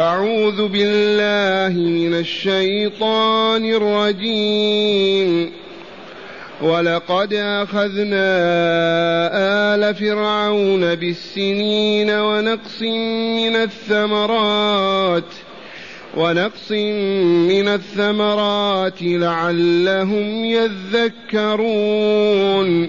أعوذ بالله من الشيطان الرجيم. ولقد أخذنا آل فرعون بالسنين ونقص من الثمرات ونقص من الثمرات لعلهم يذكرون.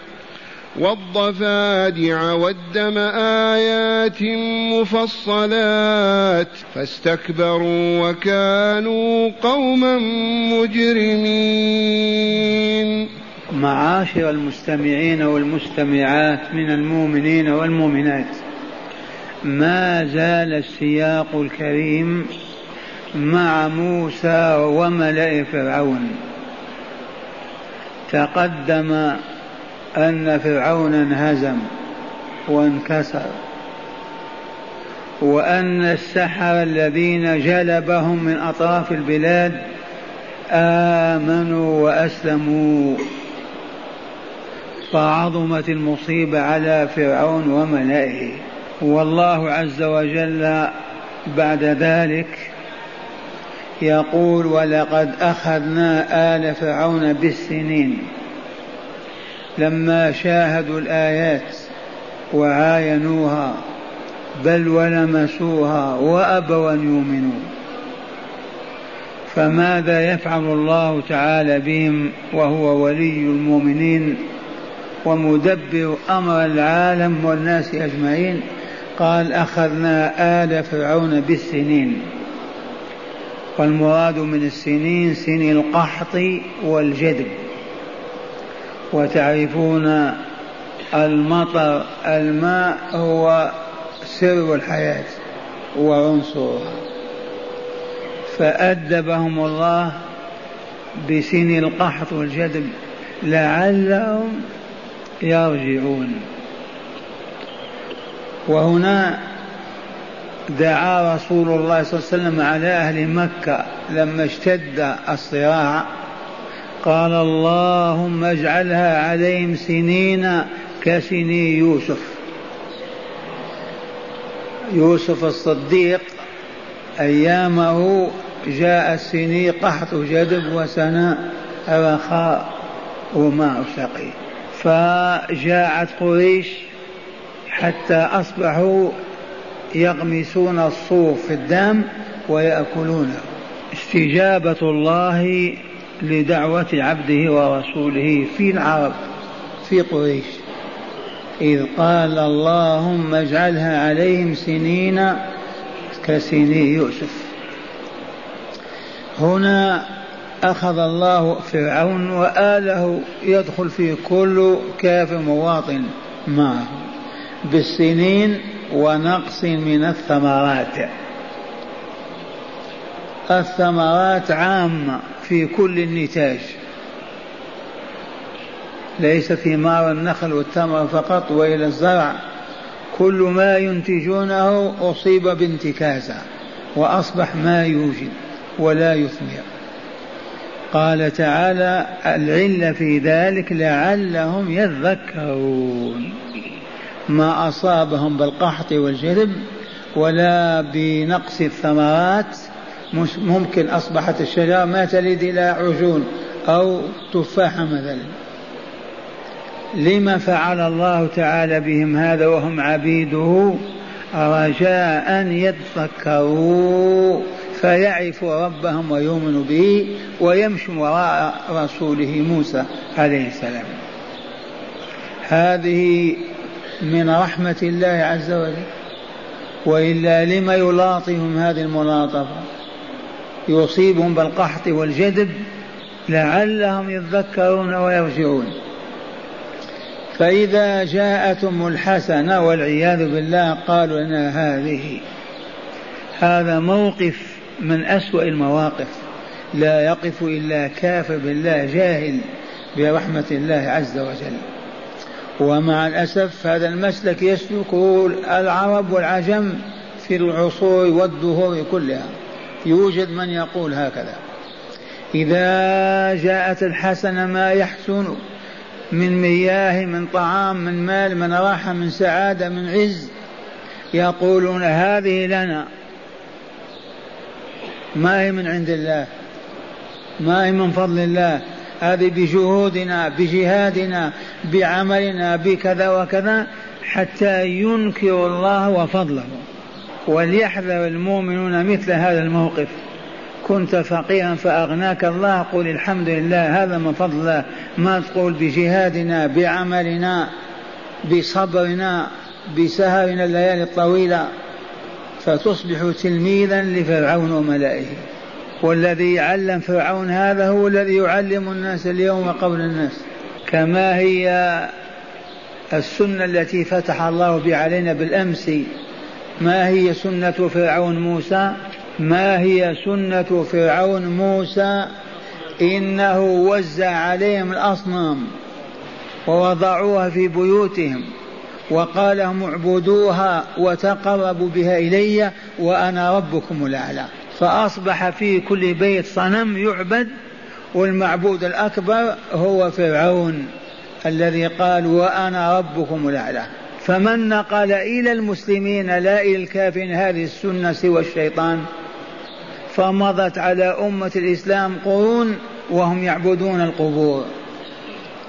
والضفادع والدم آيات مفصلات فاستكبروا وكانوا قوما مجرمين. معاشر المستمعين والمستمعات من المؤمنين والمؤمنات ما زال السياق الكريم مع موسى وملئ فرعون. تقدم أن فرعون انهزم وانكسر وأن السحر الذين جلبهم من أطراف البلاد آمنوا وأسلموا. فعظمت المصيبة على فرعون وملئه والله عز وجل بعد ذلك يقول ولقد أخذنا آل فرعون بالسنين لما شاهدوا الآيات وعاينوها بل ولمسوها وأبوا أن يؤمنوا. فماذا يفعل الله تعالى بهم وهو ولي المؤمنين ومدبر أمر العالم والناس أجمعين؟ قال أخذنا آل فرعون بالسنين. والمراد من السنين سن القحط والجدب. وتعرفون المطر الماء هو سر الحياة وعنصرها فأدبهم الله بسن القحط والجدب لعلهم يرجعون. وهنا دعا رسول الله صلى الله عليه وسلم على أهل مكة لما اشتد الصراع. قال اللهم اجعلها عليهم سنين كسني يوسف. يوسف الصديق أيامه جاء السني قحط جدب وسنة رخاء وماء سقي. فجاءت قريش حتى أصبحوا يغمسون الصوف في الدم ويأكلونه استجابة الله لدعوة عبده ورسوله في العرب. في قريش. إذ قال اللهم اجعلها عليهم سنين كسني يوسف. هنا أخذ الله فرعون وآله يدخل في كل كافر مواطن معه بالسنين ونقص من الثمرات. الثمرات عامة. في كل النتاج. ليس ثمار النخل والتمر فقط وإلى الزرع. كل ما ينتجونه أصيب بانتكاسة وأصبح ما يوجد ولا يثمر. قال تعالى العلة في ذلك لعلهم يذكرون. ما أصابهم بالقحط والجذب ولا بنقص الثمرات ممكن أصبحت الشجرة ما تلد إلى عجون أو تفاحة مثلا. لما فعل الله تعالى بهم هذا وهم عبيده رجاء يتفكروا فيعرفوا ربهم ويؤمنوا به ويمشوا وراء رسوله موسى عليه السلام. هذه من رحمة الله عز وجل. وإلا لما يلاطهم هذه الملاطفة يصيبهم بالقحط والجدب لعلهم يذكرون ويرجعون. فإذا جاءتهم الحسنة والعياذ بالله قالوا لنا هذه هذا موقف من أسوأ المواقف. لا يقف إلا كافر بالله جاهل برحمة الله عز وجل. ومع الأسف هذا المسلك يسلكه العرب والعجم في العصور والدهور كلها. يوجد من يقول هكذا. إذا جاءت الحسنة ما يحسن من مياه من طعام من مال من راحة من سعادة من عز يقولون هذه لنا. ما هي من عند الله؟ ما هي من فضل الله؟ هذه بجهودنا بجهادنا بعملنا بكذا وكذا حتى ينكروا الله وفضله. وليحذر المؤمنون مثل هذا الموقف. كنت فقيرا فأغناك الله قل الحمد لله هذا من فضل الله. ما تقول بجهادنا بعملنا بصبرنا بسهرنا الليالي الطويلة. فتصبح تلميذا لفرعون وملائه والذي علم فرعون هذا هو الذي يعلم الناس اليوم قول الناس. كما هي السنة التي فتح الله بها علينا بالأمس ما هي سنة فرعون موسى؟ ما هي سنة فرعون موسى؟ إنه وزع عليهم الأصنام ووضعوها في بيوتهم وقال لهم اعبدوها وتقربوا بها إلي وأنا ربكم الأعلى. فأصبح في كل بيت صنم يعبد والمعبود الأكبر هو فرعون الذي قال وأنا ربكم الأعلى. فمن نقل إلى المسلمين لا إلى الكافرين هذه السنة سوى الشيطان فمضت على أمة الإسلام قرون وهم يعبدون القبور.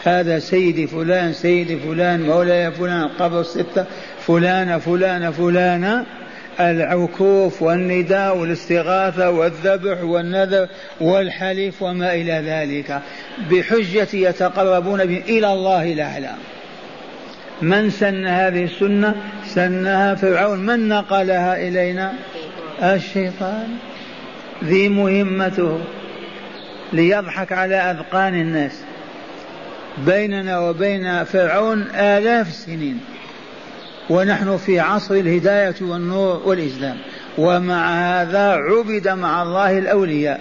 هذا سيدي فلان سيدي فلان مولاي فلان القبر الستة فلانة فلانة فلانة العكوف والنداء والاستغاثة والذبح والنذر والحلف وما إلى ذلك. بحجة يتقربون إلى الله الأعلى. من سن هذه السنة؟ سنها فرعون. من نقلها إلينا؟ الشيطان. ذي مهمته ليضحك على أذقان الناس. بيننا وبين فرعون آلاف السنين. ونحن في عصر الهداية والنور والإسلام. ومع هذا عبد مع الله الأولياء.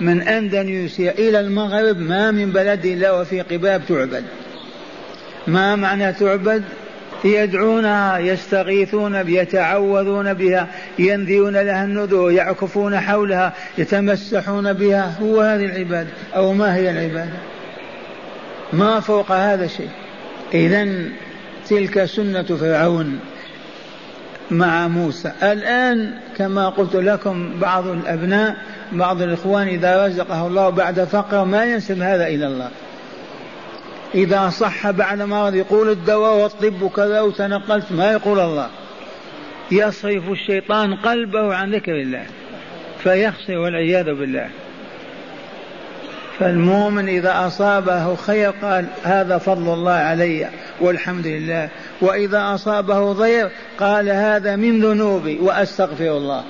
من أندونيسيا إلى المغرب ما من بلد إلا وفي قباب تعبد. ما معنى تعبد؟ يدعونها يستغيثون بها يتعوذون بها ينذرون لها النذور يعكفون حولها يتمسحون بها. هو هذه العبادة أو ما هي العبادة؟ ما فوق هذا شيء. إذا تلك سنة فرعون مع موسى. الآن كما قلت لكم بعض الأبناء بعض الإخوان إذا رزقه الله بعد فقر ما ينسب هذا إلى الله. إذا صح بعد مرض يقول الدواء والطب كذا وتنقلت ما يقول الله. يصرف الشيطان قلبه عن ذكر الله. فيخسر والعياذ بالله. فالمؤمن إذا أصابه خير قال هذا فضل الله علي والحمد لله. وإذا أصابه ضير قال هذا من ذنوبي وأستغفر الله.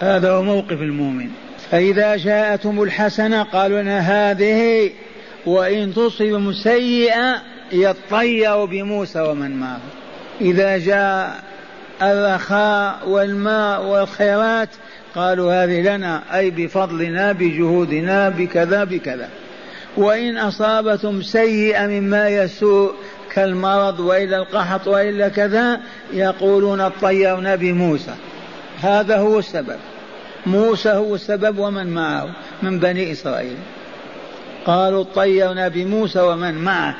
هذا هو موقف المؤمن. فإذا جاءتهم الحسنة قالوا لنا هذه وإن تصبهم سيئة يطير بموسى ومن معه. إذا جاء الرخاء والماء والخيرات قالوا هذه لنا أي بفضلنا بجهودنا بكذا بكذا. وإن أصابتم سيئة مما يسوء كالمرض وإلا القحط وإلا كذا يقولون طيرنا بموسى. هذا هو السبب. موسى هو السبب ومن معه من بني إسرائيل. قالوا طيرنا بموسى ومن معه.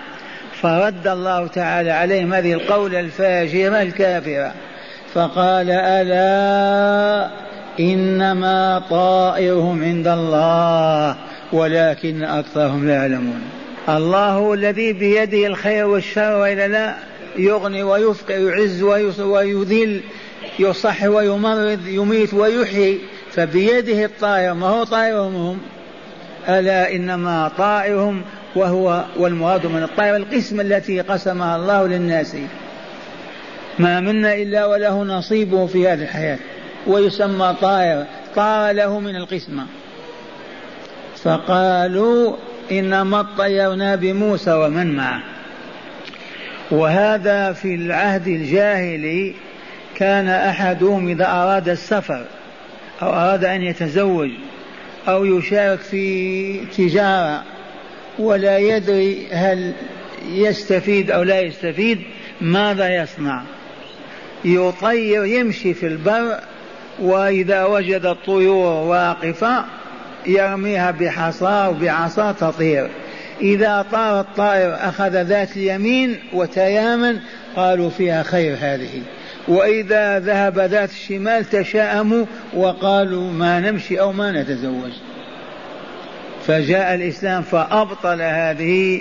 فرد الله تعالى عليهم هذه القول الفاجرة الكافرة. فقال ألا إنما طائرهم عند الله ولكن أكثرهم لا يعلمون. الله هو الذي بيده الخير والشر وإلا لا يغني ويفقر يعز ويذل يصح ويمرض يميت ويحيي. فبيده الطائر ما هو طائرهم هم؟ ألا إنما طائرهم وهو والمراد من الطائر القسمة التي قسمها الله للناس. ما منا إلا وله نصيبه في هذه الحياة ويسمى طائر. طار له من القسمة فقالوا إنما اطيرنا بموسى ومن معه. وهذا في العهد الجاهلي كان أحدهم إذا أراد السفر أو أراد أن يتزوج. أو يشارك في تجارة ولا يدري هل يستفيد أو لا يستفيد ماذا يصنع؟ يطير يمشي في البر وإذا وجد الطيور واقفة يرميها بحصى وبعصا تطير. إذا طار الطائر أخذ ذات اليمين وتيامن قالوا فيها خير هذه. وإذا ذهب ذات الشمال تشاءموا وقالوا ما نمشي أو ما نتزوج. فجاء الإسلام فأبطل هذه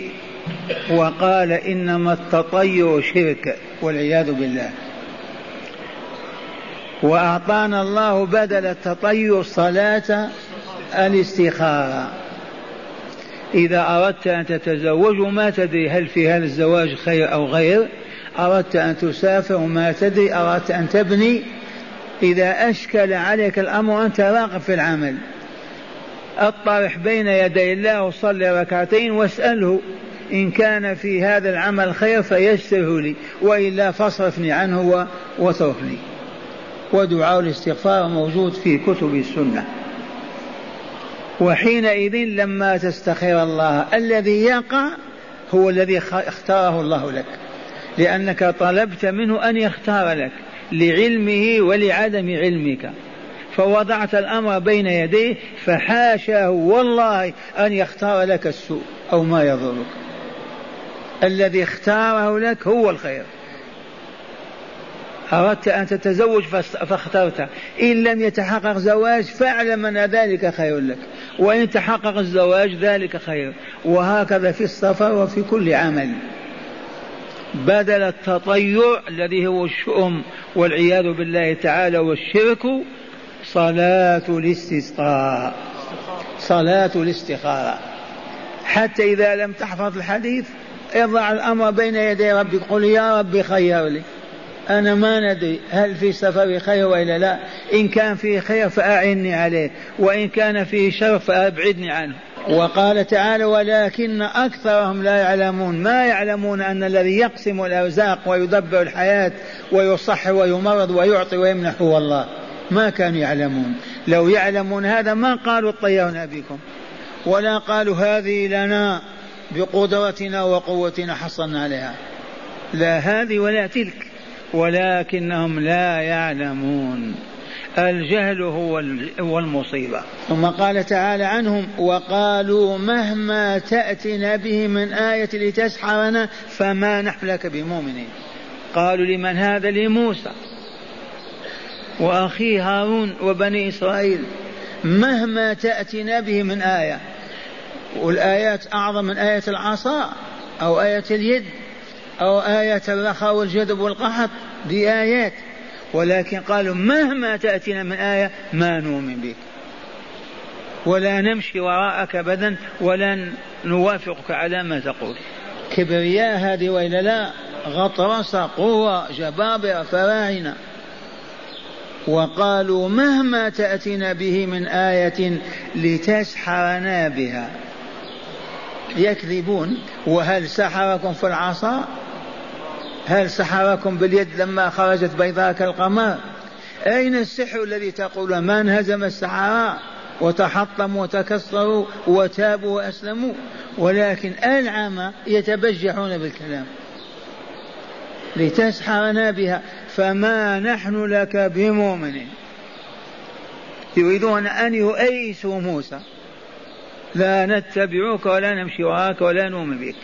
وقال إنما التطير شرك والعياذ بالله. وأعطانا الله بدل التطير صلاة الاستخارة. إذا أردت أن تتزوج وما تدري هل في هذا الزواج خير أو غير. أردت أن تسافر وما تدري أردت أن تبني. إذا أشكل عليك الأمر أنت راغب في العمل. أطرح بين يدي الله وصلي ركعتين واسأله. إن كان في هذا العمل خير فيسره لي وإلا فاصرفني عنه واتركني. ودعاء الاستغفار موجود في كتب السنة. وحينئذ لما تستخير الله الذي يقع هو الذي اختاره الله لك. لأنك طلبت منه أن يختار لك لعلمه ولعدم علمك. فوضعت الأمر بين يديه فحاشاه والله أن يختار لك السوء أو ما يضرك. الذي اختاره لك هو الخير. أردت أن تتزوج فاخترت. إن لم يتحقق زواج فاعلم أن ذلك خير لك. وإن تحقق الزواج ذلك خير. وهكذا في السفر وفي كل عمل. بدل التطيع الذي هو الشؤم والعياذ بالله تعالى والشرك صلاة الاستسقاء. صلاة الاستخارة. حتى إذا لم تحفظ الحديث اضع الأمر بين يدي ربك قل يا ربي خير لي. أنا ما ندري هل في سفر خير وإلا لا. إن كان فيه خير فأعني عليه وإن كان فيه شر فأبعدني عنه. وقال تعالى ولكن أكثرهم لا يعلمون. ما يعلمون أن الذي يقسم الأرزاق ويدبر الحياة ويصح ويمرض ويعطي ويمنح هو الله. ما كانوا يعلمون. لو يعلمون هذا ما قالوا طيرنا بكم. ولا قالوا هذه لنا بقدرتنا وقوتنا حصلنا عليها. لا هذه ولا تلك. ولكنهم لا يعلمون. الجهل هو المصيبة. ثم قال تعالى عنهم وقالوا مهما تأتنا به من آية لتسحرنا فما نحن لك بمؤمنين. قالوا لمن هذا؟ لموسى وأخيه هارون وبني إسرائيل. مهما تأتنا به من آية والآيات أعظم من آية العصا أو آية اليد أو آية الرخاء والجدب والقحط دي آيات. ولكن قالوا مهما تأتينا من آية ما نؤمن بك. ولا نمشي وراءك أبدا ولا نوافقك على ما تقول. كبرياء هذه وإلا لا غطرسة قوة جبابرة فراعنة. وقالوا مهما تأتينا به من آية لتسحرنا بها. يكذبون وهل سحركم في العصا؟ هل سحركم باليد لما خرجت بيضاء كالقمر؟ أين السحر الذي تقول ما انهزم السحراء وتحطموا وتكسروا وتابوا وأسلموا؟ ولكن العمى يتبجحون بالكلام. لتسحرنا بها فما نحن لك بمؤمنين. يريدون أن يؤيسوا موسى. لا نتبعوك ولا نمشي وراك ولا نؤمن بك.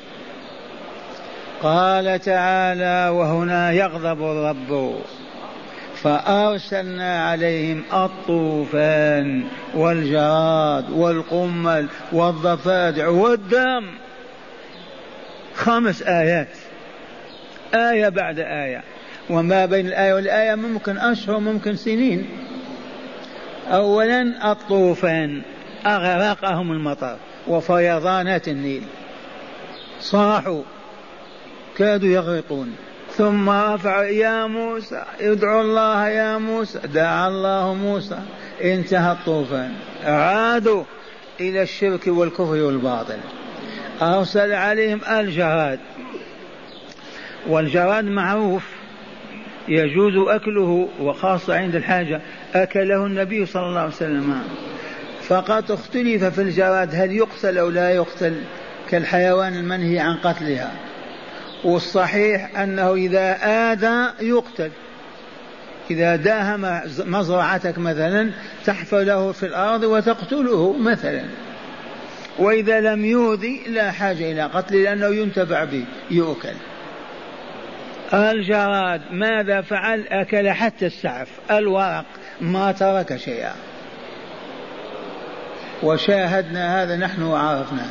قال تعالى وهنا يغضب الرب. فأرسلنا عليهم الطوفان والجراد والقمل والضفادع والدم. خمس آيات. آية بعد آية. وما بين الآية والآية ممكن أشهر ممكن سنين. أولا الطوفان. أغرقهم المطر. وفيضانات النيل. صاحوا. كادوا يغرقون ثم رفع يا موسى ادعوا الله يا موسى. دعا الله موسى. انتهى الطوفان. عادوا إلى الشرك والكفر والباطل. أرسل عليهم الجراد. والجراد معروف. يجوز أكله وخاصة عند الحاجة أكله النبي صلى الله عليه وسلم. فقط اختلف في الجراد هل يقتل أو لا يقتل كالحيوان المنهي عن قتلها. والصحيح أنه إذا آذى يقتل. إذا داهم مزرعتك مثلا تحفر له في الأرض وتقتله مثلا. وإذا لم يؤذي لا حاجة إلى قتله لأنه ينتفع به يؤكل. الجراد ماذا فعل؟ أكل حتى السعف. الورق ما ترك شيئا. وشاهدنا هذا نحن وعرفناه.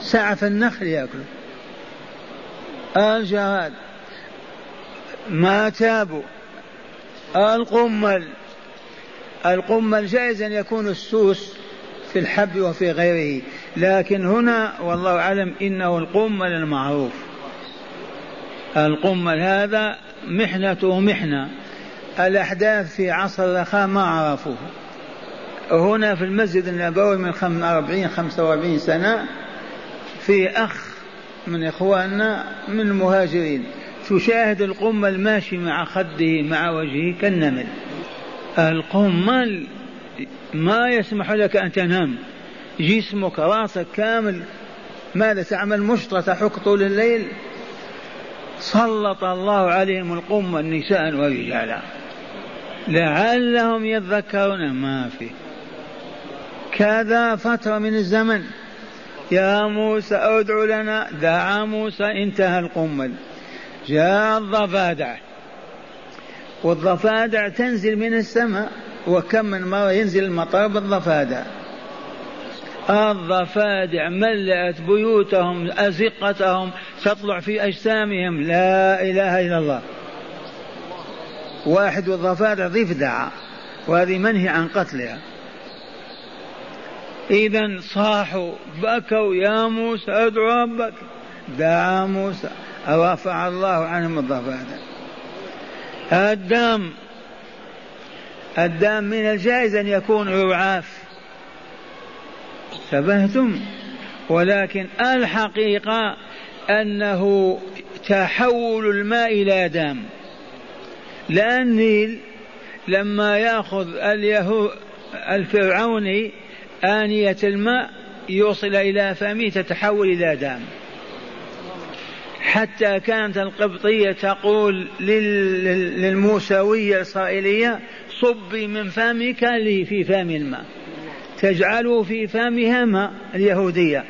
سعف النخل يأكله. الجراد ما تابوا القمل. القمل جائز أن يكون السوس في الحب وفي غيره لكن هنا والله أعلم إنه القمل المعروف. القمل هذا محنته محنة الأحداث في عصر الرخاء ما عرفوه. هنا في المسجد النبوي من 40 45 سنة في أخ من إخواننا من المهاجرين. تشاهد القمل ماشي مع خده مع وجهه كالنمل. القمل ما يسمح لك أن تنام. جسمك رأسك كامل. ماذا تعمل؟ مشطة تحك طول الليل. سلط الله عليهم القمل نساء ورجالا لعلهم يذكرون ما في. كذا فترة من الزمن. يا موسى أدع لنا. دعا موسى انتهى القمل. جاء الضفادع. والضفادع تنزل من السماء وكم من مرة ينزل المطر بالضفادع. الضفادع ملأت بيوتهم أزقتهم تطلع في أجسامهم. لا إله إلا الله. واحد والضفادع ضفدع وهذه منهي عن قتلها. إذا صاحوا بكوا يا موسى ادعو ربك. دعا موسى رفع الله عنهم الضفادع. الدم الدم من الجائز أن يكون رعاف انتبهتم ولكن الحقيقة أنه تحول الماء إلى دم. لا النيل لما يأخذ اليهو الفرعوني آنية الماء يوصل إلى فمه تتحول إلى دم. حتى كانت القبطية تقول للموسوية الإسرائيلية صبي من فمك لي في فم الماء. تجعله في فمها ماء اليهودية.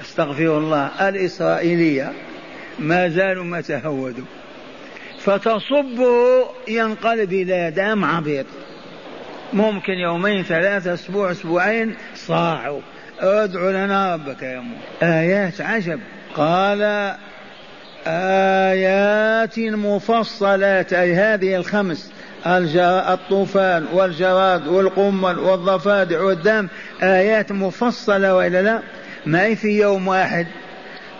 أستغفر الله الإسرائيلية ما زالوا ما تهودوا. فتصبه ينقلب إلى دم عبيط. ممكن يومين ثلاثة أسبوع أسبوعين. صاعوا. ادعو لنا ربك يا موسى. آيات عجب. قال آيات مفصلات أي هذه الخمس الطوفان والجراد والقمل والضفادع والدم. آيات مفصلة وإلا لا؟ ما هي في يوم واحد؟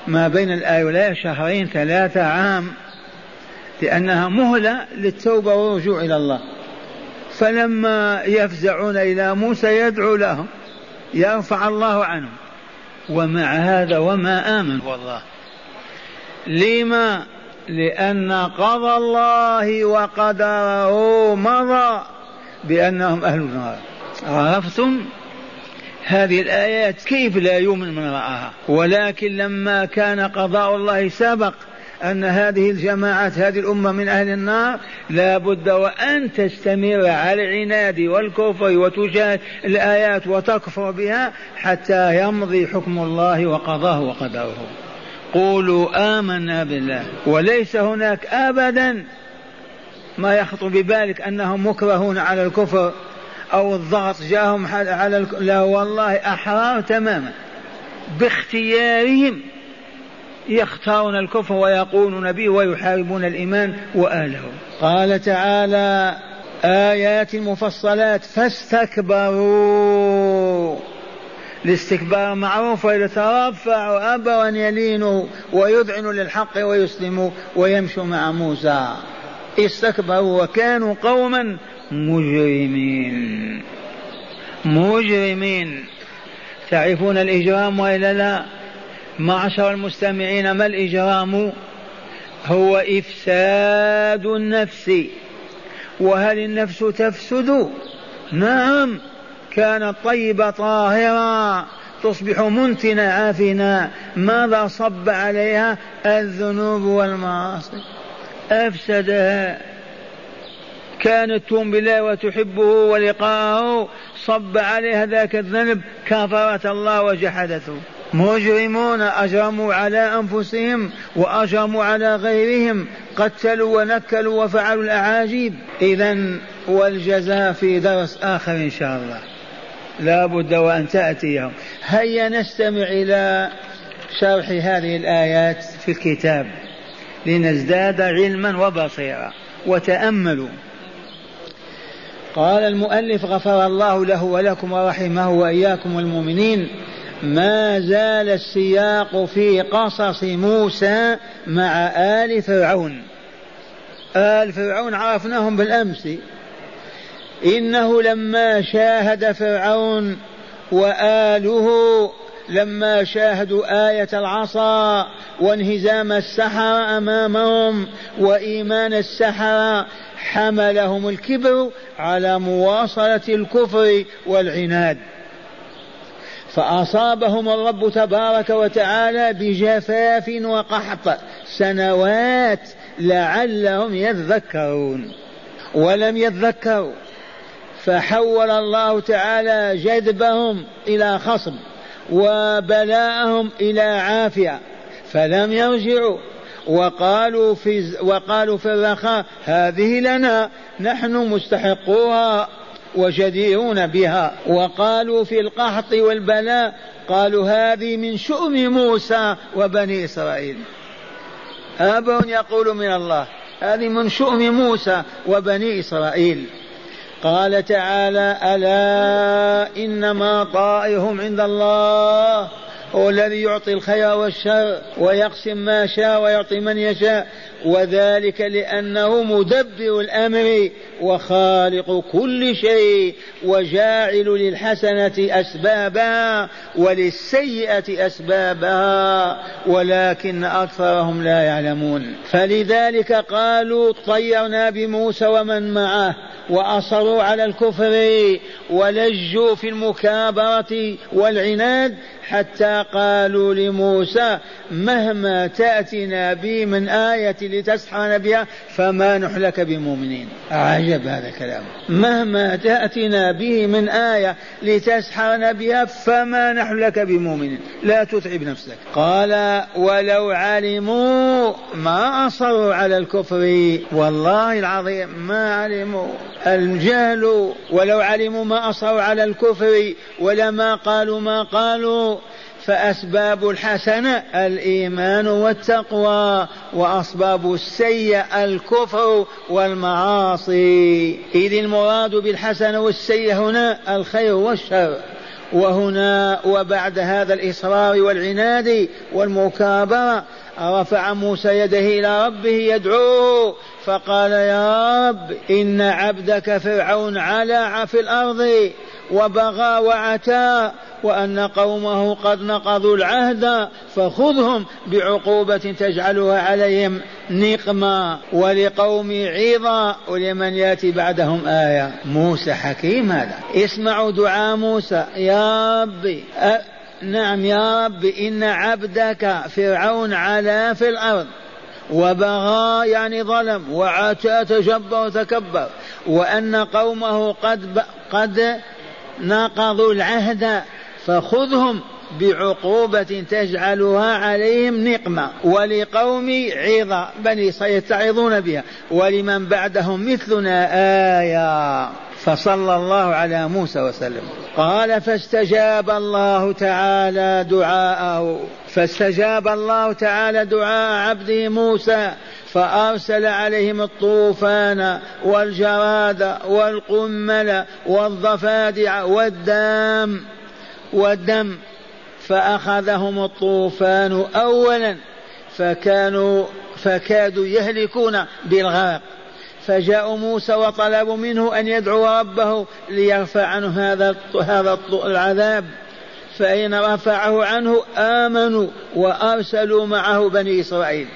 ما بين الآية شهرين ثلاثة عام لأنها مهلة للتوبة والرجوع إلى الله. فلما يفزعون إلى موسى يدعو لهم يرفع الله عنهم. ومع هذا وما آمن والله. لما؟ لأن قضى الله وقدره مضى بأنهم أهل النار. عرفتم؟ هذه الآيات كيف لا يؤمن من رآها؟ ولكن لما كان قضاء الله سبق أن هذه الجماعات هذه الأمة من أهل النار لا بد وأن تستمر على العناد والكفر وتجاهد الآيات وتكفر بها حتى يمضي حكم الله وقضاه وقدره. قولوا آمنا بالله. وليس هناك أبدا ما يخطر ببالك أنهم مكرهون على الكفر أو الضغط جاءهم على لا والله أحرار تماما باختيارهم. يختارون الكفر ويقولون به ويحاربون الإيمان وأهله قال تعالى آيات مفصلات فاستكبروا. الاستكبار معروف ويترفع أبوا أن يلينوا ويذعنوا للحق ويسلموا ويمشوا مع موسى. استكبروا وكانوا قوما مجرمين. مجرمين. تعرفون الإجرام وإلا لا؟ معشر المستمعين ما الإجرام؟ هو إفساد النفس. وهل النفس تفسد؟ نعم. كانت طيبة طاهرة تصبح منتنة عافنة ماذا صب عليها؟ الذنوب والمعاصي. أفسدها. كانت تؤمن بالله وتحبه ولقاءه صب عليها ذاك الذنب كفرت الله وجحدته. مجرمون أجرموا على أنفسهم وأجرموا على غيرهم قتلوا ونكلوا وفعلوا الأعاجيب. إذا والجزاء في درس آخر إن شاء الله. لا بد وأن تأتيهم هيا نستمع إلى شرح هذه الآيات في الكتاب. لنزداد علما وبصيرا. وتأملوا. قال المؤلف غفر الله له ولكم ورحمه وإياكم والمؤمنين ما زال السياق في قصص موسى مع آل فرعون. آل فرعون عرفناهم بالأمس. إنه لما شاهد فرعون وآله لما شاهدوا آية العصا وانهزام السحرة أمامهم وإيمان السحرة حملهم الكبر على مواصلة الكفر والعناد. فأصابهم الرب تبارك وتعالى بجفاف وقحط سنوات لعلهم يذكرون. ولم يذكروا. فحول الله تعالى جذبهم إلى خصم وبلاءهم إلى عافية. فلم يرجعوا. وقالوا في وقالوا في الرخاء هذه لنا نحن مستحقوها. وجديرون بها. وقالوا في القحط والبلاء قالوا هذه من شؤم موسى وبني إسرائيل. أبا يقول من الله هذه من شؤم موسى وبني إسرائيل. قال تعالى ألا إنما طائرهم عند الله هو الذي يعطي الخير والشر ويقسم ما شاء ويعطي من يشاء. وذلك لأنه مدبر الأمر وخالق كل شيء وجاعل للحسنة أسبابا وللسيئة أسبابا ولكن أكثرهم لا يعلمون. فلذلك قالوا طيرنا بموسى ومن معه وأصروا على الكفر ولجوا في المكابرة والعناد حتى قالوا لموسى مهما تأتنا به من آية لتسحرنا بها فما نحلك بمؤمنين. عجب هذا الكلام. مهما تأتنا به من آية لتسحرنا بها فما نحلك بمؤمنين. لا تتعب نفسك. قال ولو علموا ما أصروا على الكفر والله العظيم ما علموا. الجهل ولو علموا ما أصروا على الكفر ولما قالوا ما قالوا فأسباب الحسنة الإيمان والتقوى وأسباب السيئة الكفر والمعاصي. إذ المراد بالحسنة والسيئة هنا الخير والشر. وهنا وبعد هذا الإصرار والعناد والمكابرة رفع موسى يده إلى ربه يدعوه فقال يا رب إن عبدك فرعون علا في الأرض وبغى وعتى وأن قومه قد نقضوا العهد فخذهم بعقوبة تجعلها عليهم نقمة ولقوم عظة ولمن يأتي بعدهم آية. موسى حكيم هذا. اسمعوا دعاء موسى. يا ربي أ... نعم يا رب إن عبدك فرعون علا في الأرض وبغى يعني ظلم وعتى تجبر وتكبر وأن قومه قد قد نقضوا العهد فخذهم بعقوبة تجعلها عليهم نقمة ولقوم عظة بني سيتعظون بها ولمن بعدهم مثلنا آية. فصلى الله على موسى وسلم. قال فاستجاب الله تعالى دعاءه. فاستجاب الله تعالى دعاء عبده موسى فأرسل عليهم الطوفان والجراد والقمل والضفادع والدام. والدم فأخذهم الطوفان أولا فكانوا فكادوا يهلكون بالغرق فجاءوا موسى وطلبوا منه أن يدعو ربه ليرفع عنه هذا هذا العذاب. فإن رفعه عنه آمنوا وأرسلوا معه بني إسرائيل.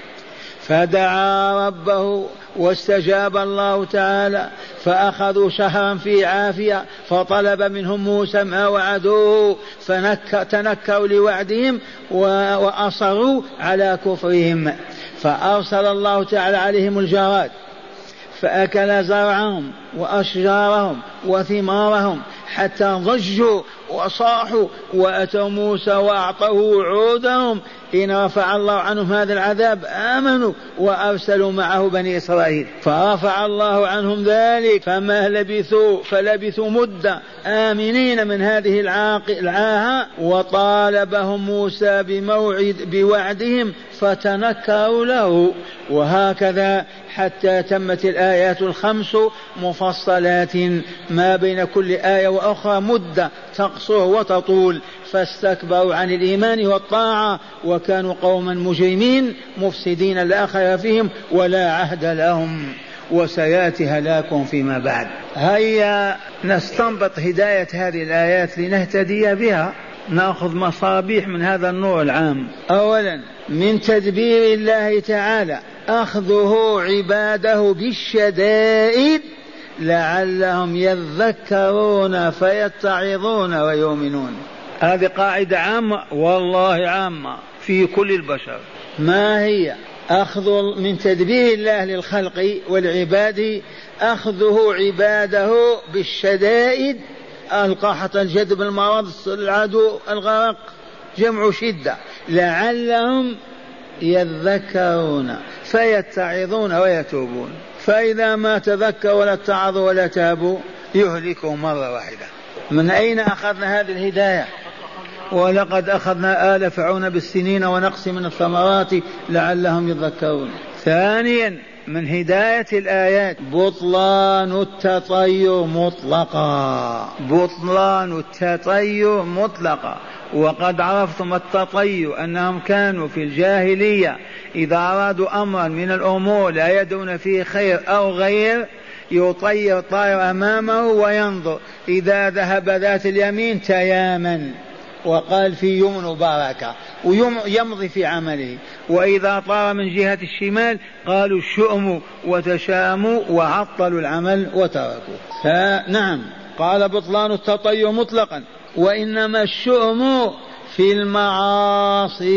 فدعا ربه واستجاب الله تعالى فأخذوا شهرا في عافية فطلب منهم موسى ما وعدوه فتنكروا لوعدهم وأصروا على كفرهم. فأرسل الله تعالى عليهم الجراد فأكل زرعهم. وأشجارهم وثمارهم حتى ضجوا وصاحوا وأتوا موسى وأعطوه عودهم إن رفع الله عنهم هذا العذاب آمنوا وأرسلوا معه بني إسرائيل. فرفع الله عنهم ذلك. فما لبثوا فلبثوا مدة آمنين من هذه العاهة. وطالبهم موسى بموعد بوعدهم فتنكروا له. وهكذا حتى تمت الآيات الخمس مفصلات ما بين كل آية وأخرى مدة تقصر وتطول. فاستكبروا عن الإيمان والطاعة وكانوا قوما مجرمين مفسدين خير فيهم ولا عهد لهم. وسيأتي هلاكهم فيما بعد. هيا نستنبط هداية هذه الآيات لنهتدي بها. نأخذ مصابيح من هذا النور العام. اولا من تدبير الله تعالى أخذه عباده بالشدائد لعلهم يذكرون فيتعظون ويؤمنون. هذه قاعدة عامة والله عامة في كل البشر. ما هي؟ أخذ من تدبير الله للخلق والعباد أخذه عباده بالشدائد. القحط الجدب المرض العدو الغرق جمع شدة. لعلهم يذكرون فيتعظون ويتوبون. فإذا ما تذكروا ولا اتعظوا ولا تابوا يهلكهم مرة واحدة. من أين أخذنا هذه الهداية؟ ولقد أخذنا آل فرعون بالسنين ونقص من الثمرات لعلهم يذكرون. ثانيا من هداية الآيات. بطلان التطير مطلقا. بطلان التطير مطلقا. وقد عرفتم التطير أنهم كانوا في الجاهلية. إذا أرادوا أمرا من الأمور لا يدون فيه خير أو غير يطير طائر أمامه وينظر. إذا ذهب ذات اليمين تيامن وقال في يمن بركة ويمضي في عمله. وإذا طار من جهة الشمال قالوا شؤموا وتشاموا وعطلوا العمل وتركوا. فنعم قال بطلان التطير مطلقا وإنما الشؤم في المعاصي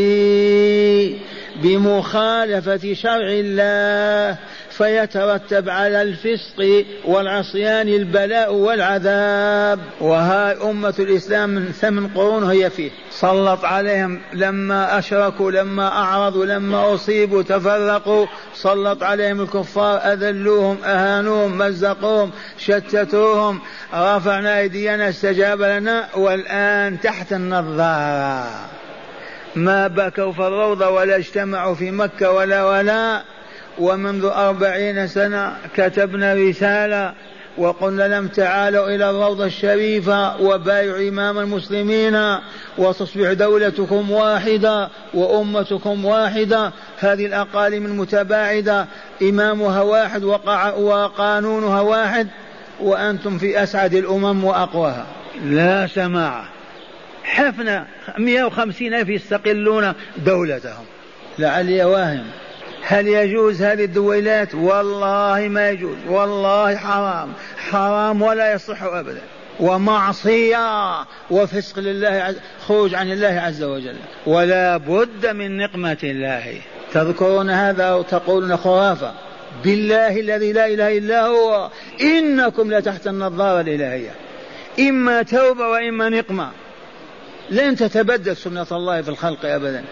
بمخالفة شرع الله فيترتب على الفسق والعصيان البلاء والعذاب. وهاي أمة الإسلام من ثمن قرون هي فيه. سلط عليهم لما أشركوا لما أعرضوا لما أصيبوا تفرقوا. سلط عليهم الكفار أذلوهم أهانوهم مزقوهم شتتوهم. رفعنا أيدينا استجاب لنا. والآن تحت النظارة. ما بكوا في الروضة ولا اجتمعوا في مكة ولا ولا. ومنذ أربعين سنة كتبنا رسالة وقلنا لهم تعالوا إلى الروضة الشريفة وبايعوا إمام المسلمين وتصبح دولتكم واحدة وأمتكم واحدة. هذه الأقاليم المتباعدة إمامها واحد وقانونها واحد وأنتم في أسعد الأمم وأقواها. لا سماع. حفنة 150 ألف يستقلون دولتهم. لعلي واهم. هل يجوز هذه الدويلات؟ والله ما يجوز والله حرام حرام ولا يصح أبدا. ومعصية وفسق لله عز خروج عن الله عز وجل. ولا بد من نقمة الله. تذكرون هذا وتقولون خرافة؟ بالله الذي لا إله إلا هو. إنكم لتحت النظارة الإلهية. إما توبة وإما نقمة. لن تتبدل سنة الله في الخلق أبدا.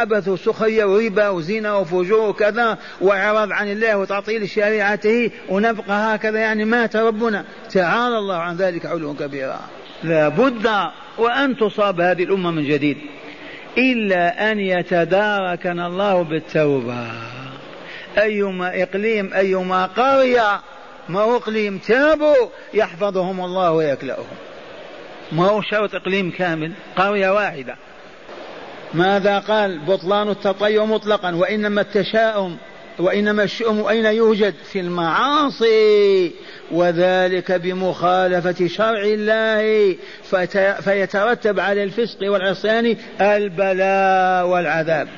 عبث وسخرية وربا وزنا وفجور وكذا وإعراض عن الله وتعطيل شريعته ونبقى هكذا يعني مات ربنا. تعالى الله عن ذلك علوا كبيرا. لا بد وأن تصاب هذه الأمة من جديد. إلا أن يتداركنا الله بالتوبة. أيما إقليم أيما قرية ما هو إقليم؟ تابوا يحفظهم الله ويكلأهم. ما هو شرط إقليم كامل؟ قرية واحدة. ماذا قال؟ بطلان التطيع مطلقا. وإنما التشاؤم وإنما الشؤم أين يوجد؟ في المعاصي. وذلك بمخالفة شرع الله. فيترتب على الفسق والعصيان البلاء والعذاب.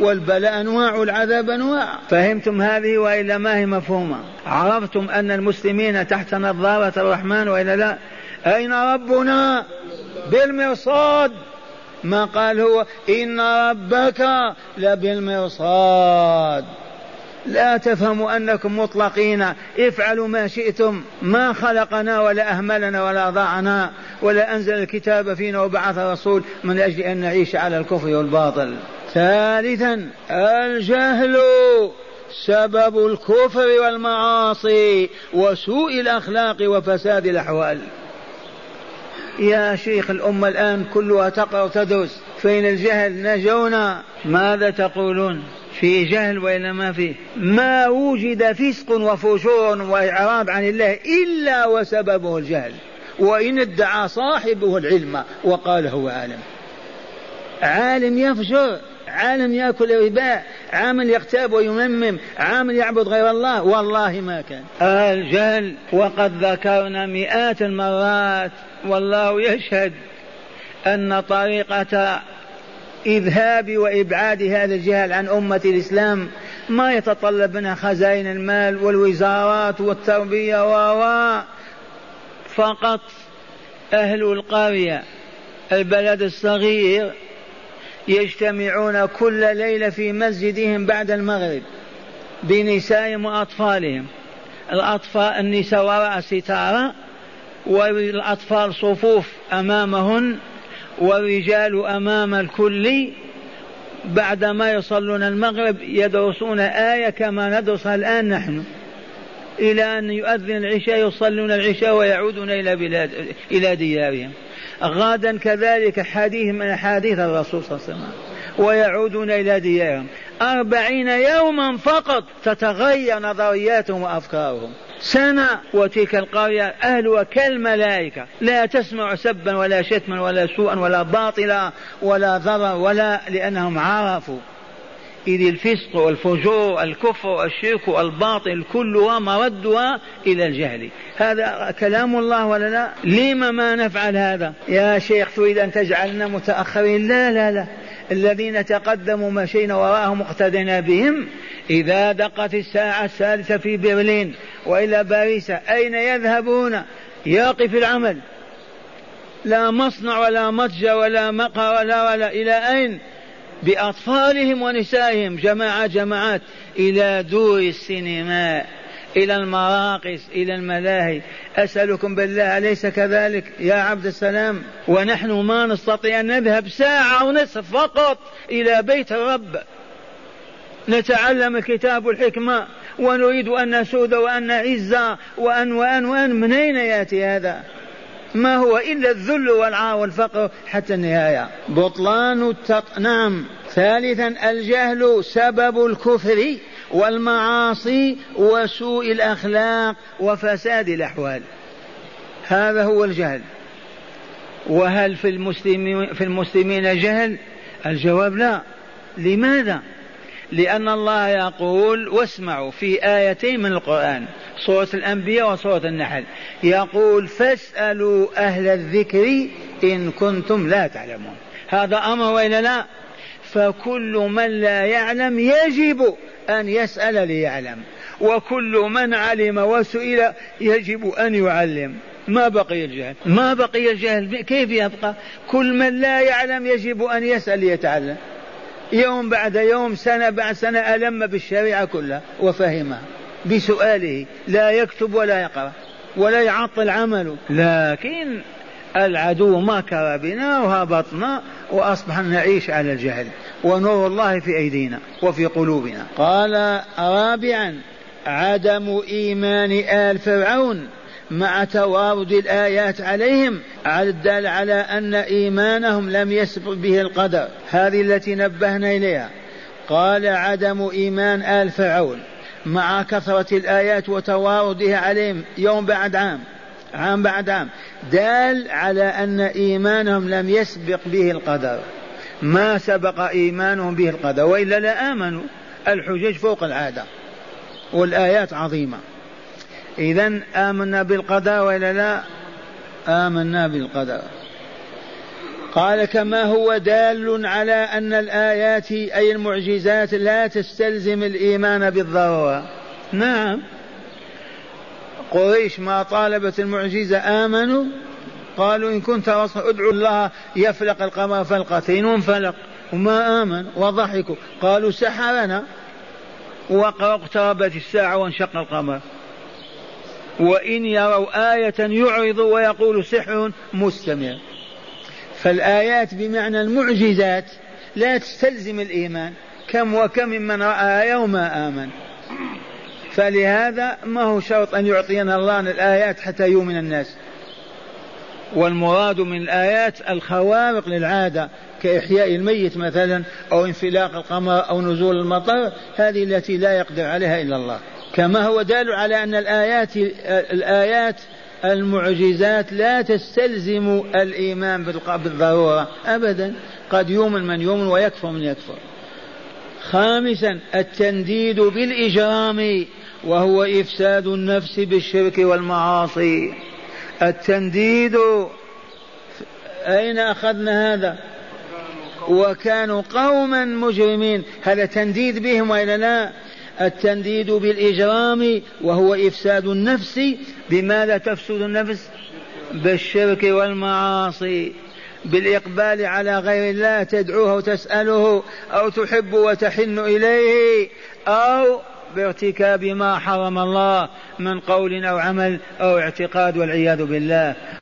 والبلاء أنواع العذاب أنواع. فهمتم هذه وإلا ما هي مفهومة؟ عرفتم أن المسلمين تحت نظارة الرحمن وإلا لا؟ أين ربنا؟ بالمرصاد. ما قال هو إن ربك لبالمرصاد. لا تفهموا أنكم مطلقين. افعلوا ما شئتم ما خلقنا ولا أهملنا ولا ضاعنا ولا أنزل الكتاب فينا وبعث رسول من أجل أن نعيش على الكفر والباطل. ثالثا الجهل سبب الكفر والمعاصي وسوء الأخلاق وفساد الأحوال. يا شيخ الأمة الآن كلها تقرأ وتدرس. فين الجهل نجونا ماذا تقولون؟ في جهل وإلا ما فيه ما وجد فسق وفجور وإعراض عن الله إلا وسببه الجهل. وإن ادعى صاحبه العلم وقال هو عالم. عالم يفجر عالم يأكل ربا عامل يغتاب ويممم عامل يعبد غير الله. والله ما كان. الجهل وقد ذكرنا مئات المرات والله يشهد أن طريقة إذهاب وإبعاد هذا الجهل عن أمة الإسلام ما يتطلب منها خزائن المال والوزارات والتربية و فقط أهل القرية البلد الصغير يجتمعون كل ليلة في مسجدهم بعد المغرب بنسائهم وأطفالهم. الأطفال النساء وراء الستارة والأطفال صفوف أمامهن والرجال أمام الكل بعدما يصلون المغرب يدرسون آية كما ندرسها الآن نحن. إلى أن يؤذن العشاء يصلون العشاء ويعودون إلى بلاد إلى ديارهم. غدا كذلك حديث من حديث الرسول صلى الله عليه وسلم. ويعودون إلى ديارهم. أربعين يوما فقط تتغير نظرياتهم وأفكارهم. سنة وتلك القرية أهلها كالملائكة. لا تسمع سبا ولا شتما ولا سوءا ولا باطلا ولا ضرر ولا لأنهم عرفوا. إذ الفسق والفجور الكفر والشرك والباطل كلها مردها إلى الجهل. هذا كلام الله ولا لا؟ لما ما نفعل هذا؟ يا شيخ تريد أن تجعلنا متأخرين؟ لا لا لا. الذين تقدموا مشينا وراءهم اقتدينا بهم إذا دقت الساعة الثالثة في برلين وإلى باريس أين يذهبون؟ يقف العمل. لا مصنع ولا متجر ولا مقهى ولا ولا. إلى أين؟ بأطفالهم ونسائهم. جماعات جماعات إلى دور السينما. إلى المراقص إلى الملاهي أسألكم بالله أليس كذلك يا عبد السلام؟ ونحن ما نستطيع أن نذهب ساعة ونصف فقط إلى بيت الرب. نتعلم الكتاب والحكمة ونريد أن نسود وأن نعز وأن وأن وأن. من أين يأتي هذا؟ ما هو إلا الذل والعار والفقر حتى النهاية. بطلان التق... نعم ثالثا الجهل سبب الكفر. والمعاصي وسوء الأخلاق وفساد الأحوال. هذا هو الجهل. وهل في المسلمين في المسلمين جهل؟ الجواب لا. لماذا؟ لأن الله يقول واسمعوا في آيتين من القرآن سورة الأنبياء وسورة النحل. يقول فاسألوا أهل الذكر إن كنتم لا تعلمون. هذا أمر وإلا لا؟ فكل من لا يعلم يجب أن يسأل ليعلم وكل من علم وسئل يجب أن يعلم. ما بقي الجهل؟ ما بقي الجهل؟ كيف يبقى؟ كل من لا يعلم يجب أن يسأل ليتعلم. يوم بعد يوم سنة بعد سنة ألم بالشريعة كلها وفهمها بسؤاله لا يكتب ولا يقرأ ولا يعطل عمله. لكن العدو مكر بنا وهبطنا وأصبحنا نعيش على الجهل ونور الله في أيدينا وفي قلوبنا. قال رابعا عدم إيمان آل فرعون مع توارد الآيات عليهم الدال على أن إيمانهم لم يسبق به القدر. هذه التي نبهنا إليها. قال عدم إيمان آل فرعون مع كثرة الآيات وتواردها عليهم يوم بعد عام. عام بعد عام. دال على أن إيمانهم لم يسبق به القدر. ما سبق إيمانهم به القدر وإلا لا آمنوا. الحجج فوق العادة والآيات عظيمة. إذا آمنا بالقدر وإلا لا؟ آمنا بالقدر. قال كما هو دال على أن الآيات أي المعجزات لا تستلزم الإيمان بالضرورة. نعم. قريش ما طالبت المعجزة آمنوا قالوا إن كنت رسول ادعوا الله يفلق القمر فلقتين وانفلق وما آمن وضحكوا قالوا سحرنا واقتربت الساعة وانشق القمر. وإن يروا آية يعرضوا ويقول سحر مستمر. فالآيات بمعنى المعجزات لا تستلزم الإيمان كم وكم من رأى آية وما آمن. فلهذا ما هو شرط أن يعطينا الله الآيات حتى يؤمن الناس. والمراد من الآيات الخوارق للعادة كإحياء الميت مثلا أو انفلاق القمر أو نزول المطر هذه التي لا يقدر عليها إلا الله. كما هو دال على أن الآيات الآيات المعجزات لا تستلزم الإيمان بالضرورة أبدا. قد يؤمن من يؤمن ويكفر من يكفر. خامسا التنديد بالإجرام. وهو إفساد النفس بالشرك والمعاصي. التنديد أين أخذنا هذا؟ وكانوا قوما مجرمين. هذا تنديد بهم وإلا لا؟ التنديد بالإجرام وهو إفساد النفس بماذا تفسد النفس؟ بالشرك والمعاصي. بالإقبال على غير الله تدعوه وتسأله أو تحب وتحن إليه أو بارتكاب ما حرم الله من قول أو عمل أو اعتقاد والعياذ بالله.